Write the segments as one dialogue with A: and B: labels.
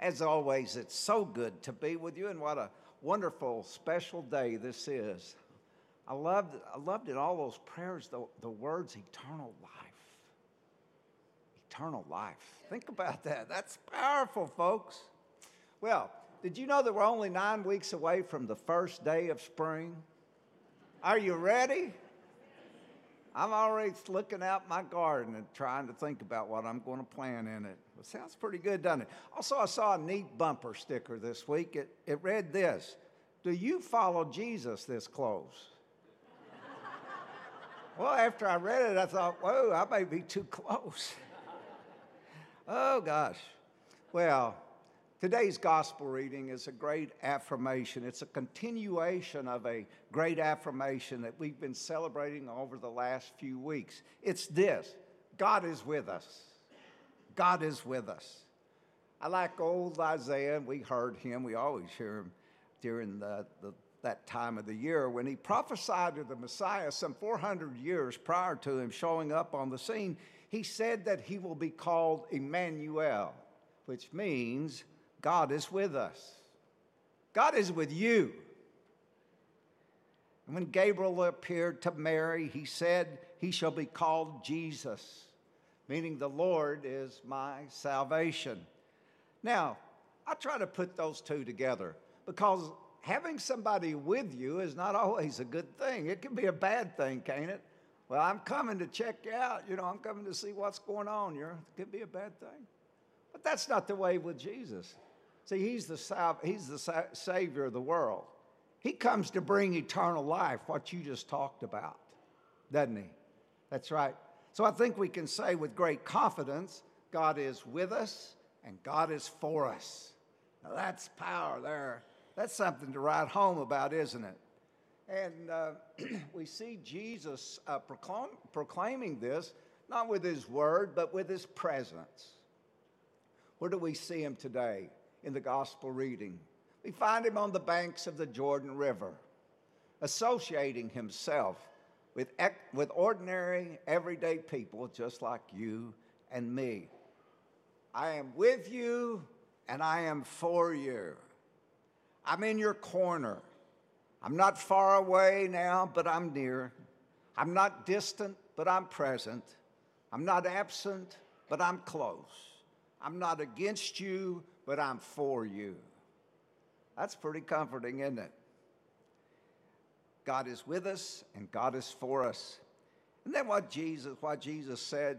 A: As always, it's so good to be with you, and what a wonderful, special day this is. I loved, I loved in all those prayers the, the words eternal life. Eternal life. Think about that. That's powerful, folks. Well, did you know that we're only nine weeks away from the first day of spring? Are you ready? I'm already looking out my garden and trying to think about what I'm going to plant in it. It sounds pretty good, doesn't it? Also, I saw a neat bumper sticker this week. It, it read this Do you follow Jesus this close? well, after I read it, I thought, whoa, I may be too close. oh, gosh. Well, Today's gospel reading is a great affirmation. It's a continuation of a great affirmation that we've been celebrating over the last few weeks. It's this God is with us. God is with us. I like old Isaiah, and we heard him, we always hear him during the, the, that time of the year when he prophesied of the Messiah some 400 years prior to him showing up on the scene. He said that he will be called Emmanuel, which means God is with us. God is with you. And when Gabriel appeared to Mary, he said, He shall be called Jesus, meaning the Lord is my salvation. Now, I try to put those two together because having somebody with you is not always a good thing. It can be a bad thing, can't it? Well, I'm coming to check you out. You know, I'm coming to see what's going on. You're, it could be a bad thing. But that's not the way with Jesus. See, he's the, he's the Savior of the world. He comes to bring eternal life, what you just talked about, doesn't he? That's right. So I think we can say with great confidence God is with us and God is for us. Now that's power there. That's something to write home about, isn't it? And uh, we see Jesus uh, proclaim, proclaiming this, not with his word, but with his presence. Where do we see him today? In the gospel reading. We find him on the banks of the Jordan River, associating himself with, with ordinary, everyday people just like you and me. I am with you and I am for you. I'm in your corner. I'm not far away now, but I'm near. I'm not distant, but I'm present. I'm not absent, but I'm close. I'm not against you, but I'm for you. That's pretty comforting, isn't it? God is with us and God is for us. And then what Jesus, what Jesus said,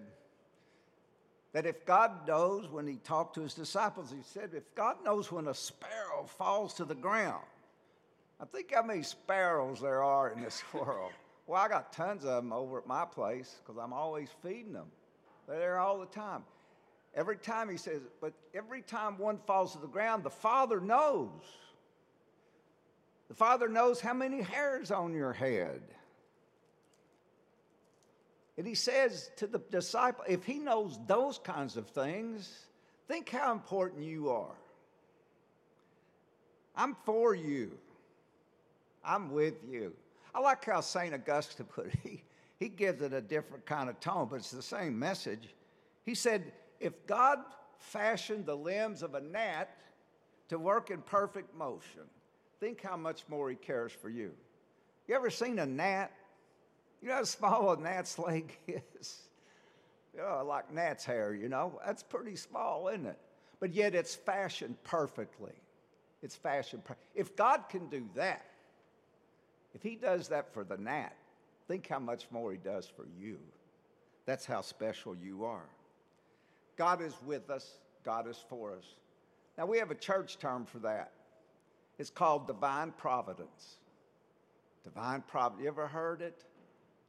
A: that if God knows when he talked to his disciples, he said, if God knows when a sparrow falls to the ground, I think how many sparrows there are in this world. Well, I got tons of them over at my place because I'm always feeding them. They're there all the time. Every time he says, but every time one falls to the ground, the Father knows. The Father knows how many hairs on your head. And he says to the disciple, if he knows those kinds of things, think how important you are. I'm for you. I'm with you. I like how St. Augustine put it. He, he gives it a different kind of tone, but it's the same message. He said, if God fashioned the limbs of a gnat to work in perfect motion, think how much more He cares for you. You ever seen a gnat? You know how small a gnat's leg is? You know, like gnat's hair, you know? That's pretty small, isn't it? But yet it's fashioned perfectly. It's fashioned. Per- if God can do that, if He does that for the gnat, think how much more He does for you. That's how special you are. God is with us, God is for us. Now, we have a church term for that. It's called divine providence. Divine providence. You ever heard it?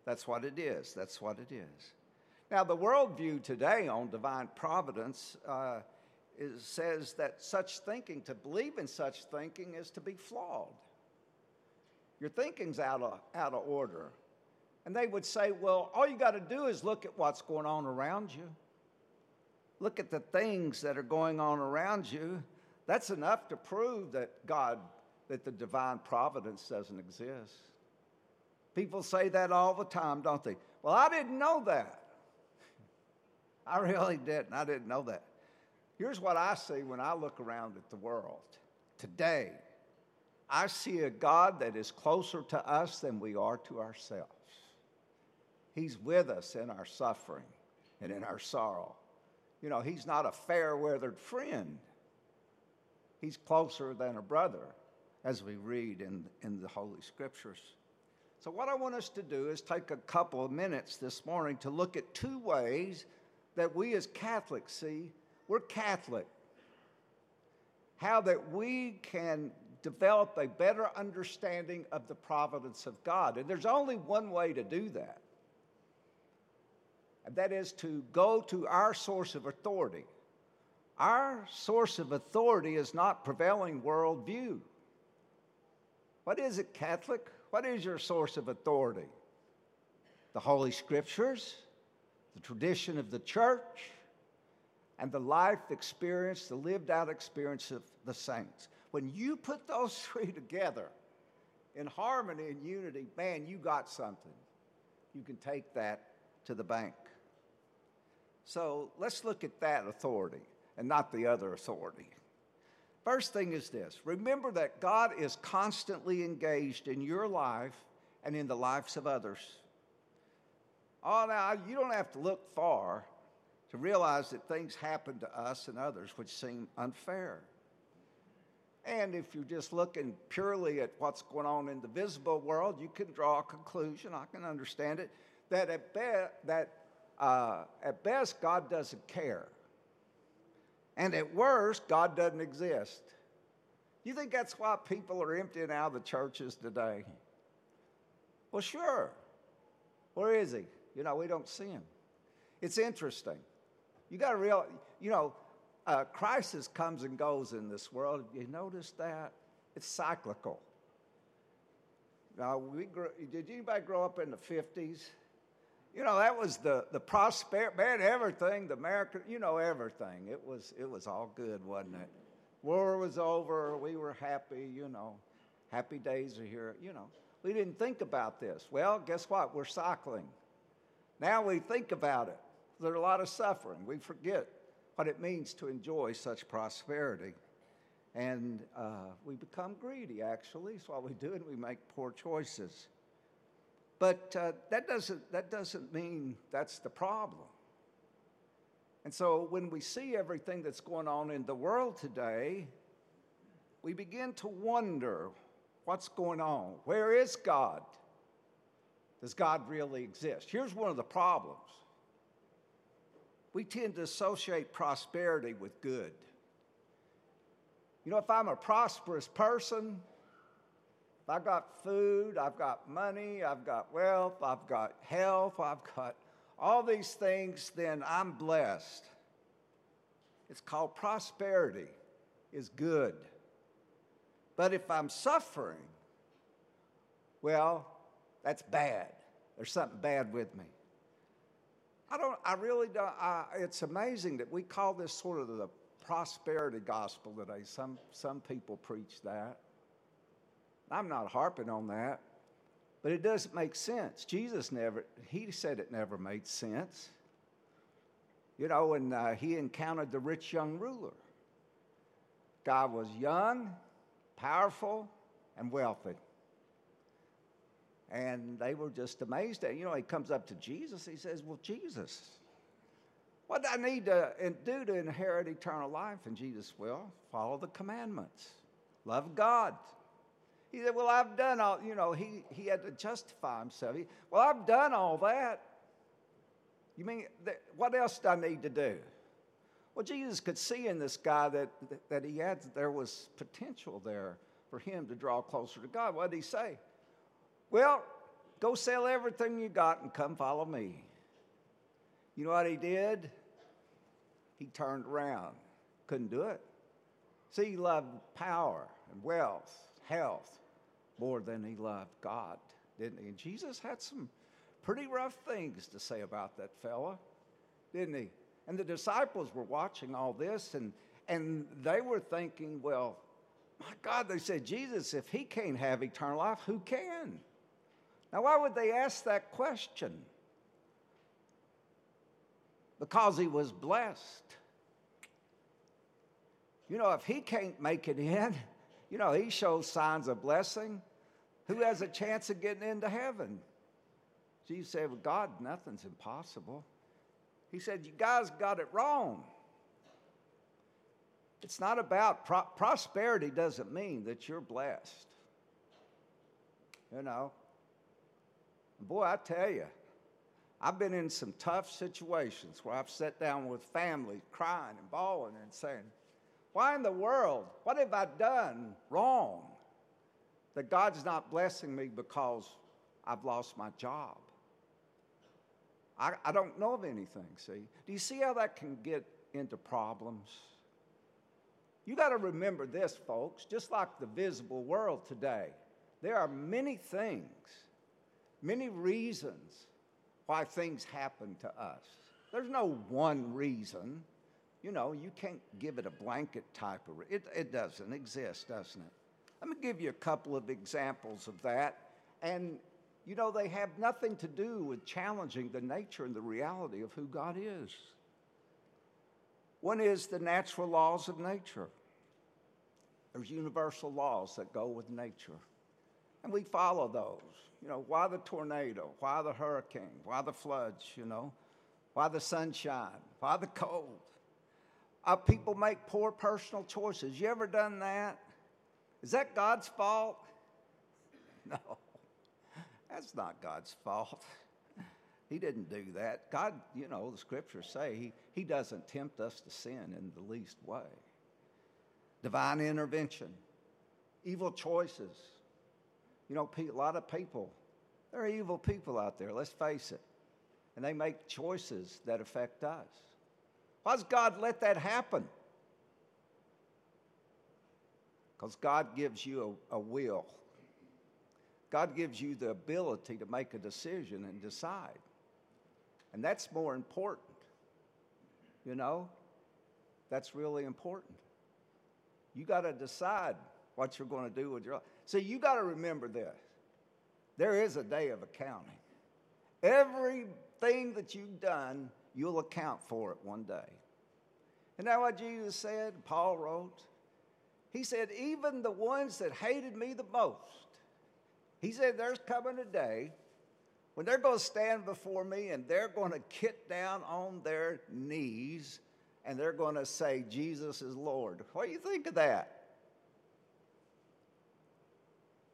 A: That's what it is. That's what it is. Now, the worldview today on divine providence uh, is, says that such thinking, to believe in such thinking, is to be flawed. Your thinking's out of, out of order. And they would say, well, all you got to do is look at what's going on around you look at the things that are going on around you, that's enough to prove that God, that the divine providence doesn't exist. People say that all the time, don't they? Well, I didn't know that. I really didn't. I didn't know that. Here's what I see when I look around at the world today. I see a God that is closer to us than we are to ourselves. He's with us in our suffering and in our sorrow. You know, He's not a fair weathered friend, He's closer than a brother, as we read in, in the Holy Scriptures. So, what I want us to do is take a couple of minutes this morning to look at two ways that we as Catholics see we're Catholic. How that we can develop a better understanding of the providence of God. And there's only one way to do that, and that is to go to our source of authority. Our source of authority is not prevailing worldview. What is it, Catholic? What is your source of authority? The Holy Scriptures, the tradition of the church, and the life experience, the lived out experience of the saints. When you put those three together in harmony and unity, man, you got something. You can take that to the bank. So let's look at that authority and not the other authority. First thing is this remember that God is constantly engaged in your life and in the lives of others. Oh, now you don't have to look far to realize that things happen to us and others which seem unfair. And if you're just looking purely at what's going on in the visible world, you can draw a conclusion. I can understand it that at, be- that, uh, at best God doesn't care, and at worst God doesn't exist. You think that's why people are emptying out the churches today? Well, sure. Where is he? You know, we don't see him. It's interesting. You got to realize, you know, uh, crisis comes and goes in this world. You notice that? It's cyclical. Now, we grew, did anybody grow up in the 50s? You know, that was the, the prosperity, man, everything, the American, you know, everything. It was, it was all good, wasn't it? War was over, we were happy, you know. Happy days are here, you know. We didn't think about this. Well, guess what? We're cycling. Now we think about it. There's a lot of suffering. We forget what it means to enjoy such prosperity. And uh, we become greedy, actually. That's what we do, and we make poor choices. But uh, that, doesn't, that doesn't mean that's the problem. And so when we see everything that's going on in the world today, we begin to wonder what's going on? Where is God? Does God really exist? Here's one of the problems we tend to associate prosperity with good. You know, if I'm a prosperous person, I've got food, I've got money, I've got wealth, I've got health, I've got all these things, then I'm blessed. It's called prosperity, is good. But if I'm suffering, well, that's bad. There's something bad with me. I don't, I really don't, I, it's amazing that we call this sort of the prosperity gospel today. Some, some people preach that. I'm not harping on that, but it doesn't make sense. Jesus never, he said it never made sense. You know, when uh, he encountered the rich young ruler, God was young, powerful, and wealthy. And they were just amazed at, you know, he comes up to Jesus. He says, Well, Jesus, what do I need to do to inherit eternal life? And Jesus, well, follow the commandments, love God. He said, Well, I've done all, you know, he, he had to justify himself. He, well, I've done all that. You mean, that, what else do I need to do? Well, Jesus could see in this guy that, that, he had, there was potential there for him to draw closer to God. What did he say? Well, go sell everything you got and come follow me. You know what he did? He turned around. Couldn't do it. See, he loved power and wealth, health, more than he loved God, didn't he? And Jesus had some pretty rough things to say about that fella, didn't he? And the disciples were watching all this and, and they were thinking, well, my God, they said, Jesus, if he can't have eternal life, who can? Now, why would they ask that question? Because he was blessed. You know, if he can't make it in, you know, he shows signs of blessing. Who has a chance of getting into heaven? Jesus said, With God, nothing's impossible. He said, You guys got it wrong. It's not about pro- prosperity, doesn't mean that you're blessed. You know, boy, I tell you, I've been in some tough situations where I've sat down with families crying and bawling and saying, Why in the world? What have I done wrong that God's not blessing me because I've lost my job? I, I don't know of anything, see? Do you see how that can get into problems? You got to remember this, folks, just like the visible world today, there are many things, many reasons why things happen to us. There's no one reason. You know, you can't give it a blanket type of it it doesn't exist, doesn't it? Let me give you a couple of examples of that. And you know, they have nothing to do with challenging the nature and the reality of who God is. One is the natural laws of nature. There's universal laws that go with nature. And we follow those. You know, why the tornado? Why the hurricane? Why the floods? You know, why the sunshine? Why the cold? Uh, people make poor personal choices. You ever done that? Is that God's fault? No. That's not God's fault. He didn't do that. God, you know, the scriptures say he, he doesn't tempt us to sin in the least way. Divine intervention, evil choices. You know, a lot of people, there are evil people out there, let's face it. And they make choices that affect us. Why does God let that happen? Because God gives you a, a will God gives you the ability to make a decision and decide. And that's more important. You know, that's really important. You got to decide what you're going to do with your life. See, you got to remember this there is a day of accounting. Everything that you've done, you'll account for it one day. And that what Jesus said? Paul wrote. He said, Even the ones that hated me the most, he said, There's coming a day when they're going to stand before me and they're going to get down on their knees and they're going to say, Jesus is Lord. What do you think of that?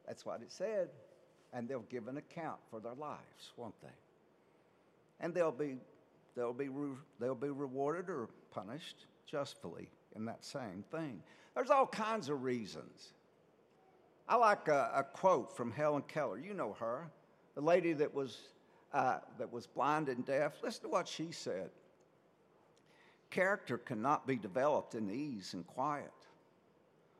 A: That's what it said. And they'll give an account for their lives, won't they? And they'll be, they'll be, they'll be rewarded or punished justly in that same thing. There's all kinds of reasons. I like a, a, quote from Helen Keller. You know her, the lady that was, uh, that was blind and deaf. Listen to what she said. Character cannot be developed in ease and quiet.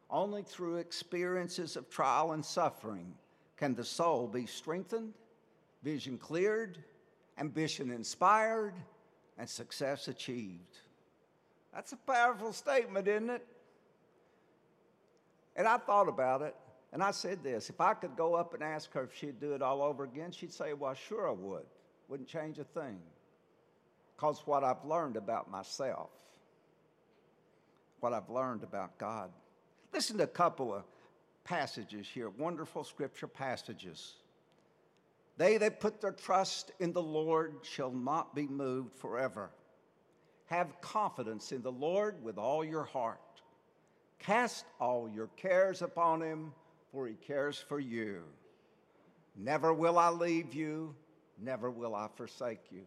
A: Only through experiences of trial and suffering can the soul be strengthened, vision cleared, ambition inspired, and success achieved. That's a powerful statement, isn't it? And I thought about it. And I said this if I could go up and ask her if she'd do it all over again, she'd say, Well, sure I would. Wouldn't change a thing. Because what I've learned about myself, what I've learned about God. Listen to a couple of passages here, wonderful scripture passages. They that put their trust in the Lord shall not be moved forever. Have confidence in the Lord with all your heart. Cast all your cares upon him for he cares for you. Never will I leave you, never will I forsake you.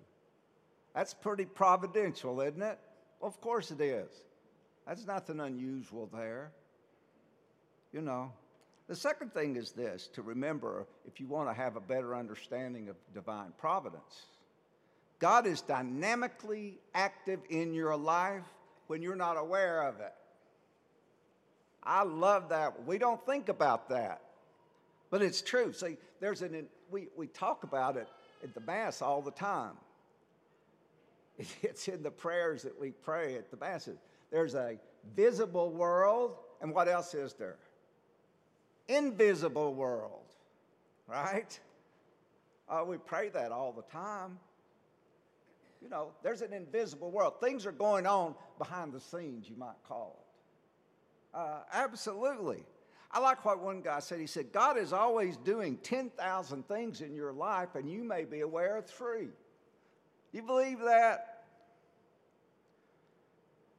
A: That's pretty providential, isn't it? Well, of course it is. That's nothing unusual there. You know, the second thing is this to remember if you want to have a better understanding of divine providence. God is dynamically active in your life when you're not aware of it. I love that. We don't think about that, but it's true. See, there's an, we, we talk about it at the Mass all the time. It's in the prayers that we pray at the Masses. There's a visible world, and what else is there? Invisible world, right? Uh, we pray that all the time. You know, there's an invisible world. Things are going on behind the scenes, you might call it. Uh, absolutely. I like what one guy said. He said, God is always doing 10,000 things in your life, and you may be aware of three. You believe that?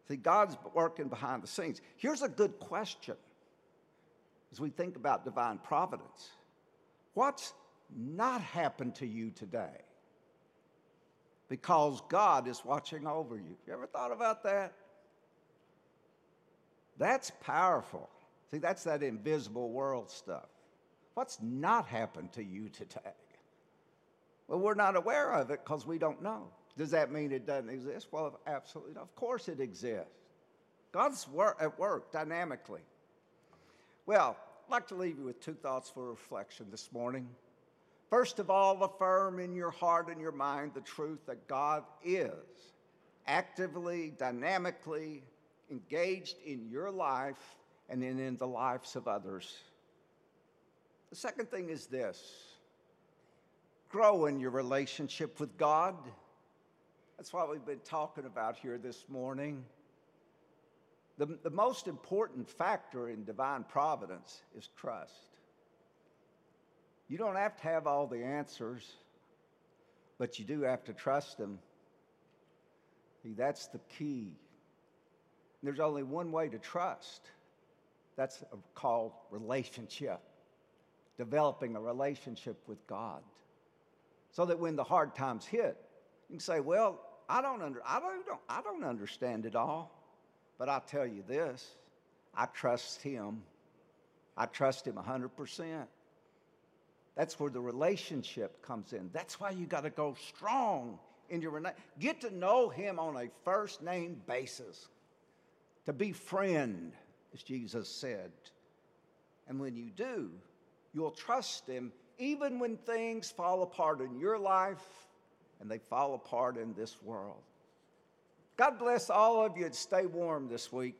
A: See, God's working behind the scenes. Here's a good question as we think about divine providence What's not happened to you today? Because God is watching over you. You ever thought about that? That's powerful. See, that's that invisible world stuff. What's not happened to you today? Well, we're not aware of it because we don't know. Does that mean it doesn't exist? Well, absolutely. Of course it exists. God's wor- at work dynamically. Well, I'd like to leave you with two thoughts for reflection this morning. First of all, affirm in your heart and your mind the truth that God is actively, dynamically engaged in your life and in, in the lives of others. The second thing is this grow in your relationship with God. That's what we've been talking about here this morning. The, the most important factor in divine providence is trust. You don't have to have all the answers, but you do have to trust Him. See, that's the key. There's only one way to trust that's called relationship, developing a relationship with God. So that when the hard times hit, you can say, Well, I don't, under, I don't, I don't understand it all, but I'll tell you this I trust Him. I trust Him 100%. That's where the relationship comes in. That's why you got to go strong in your get to know Him on a first name basis, to be friend as Jesus said. And when you do, you'll trust Him even when things fall apart in your life and they fall apart in this world. God bless all of you and stay warm this week.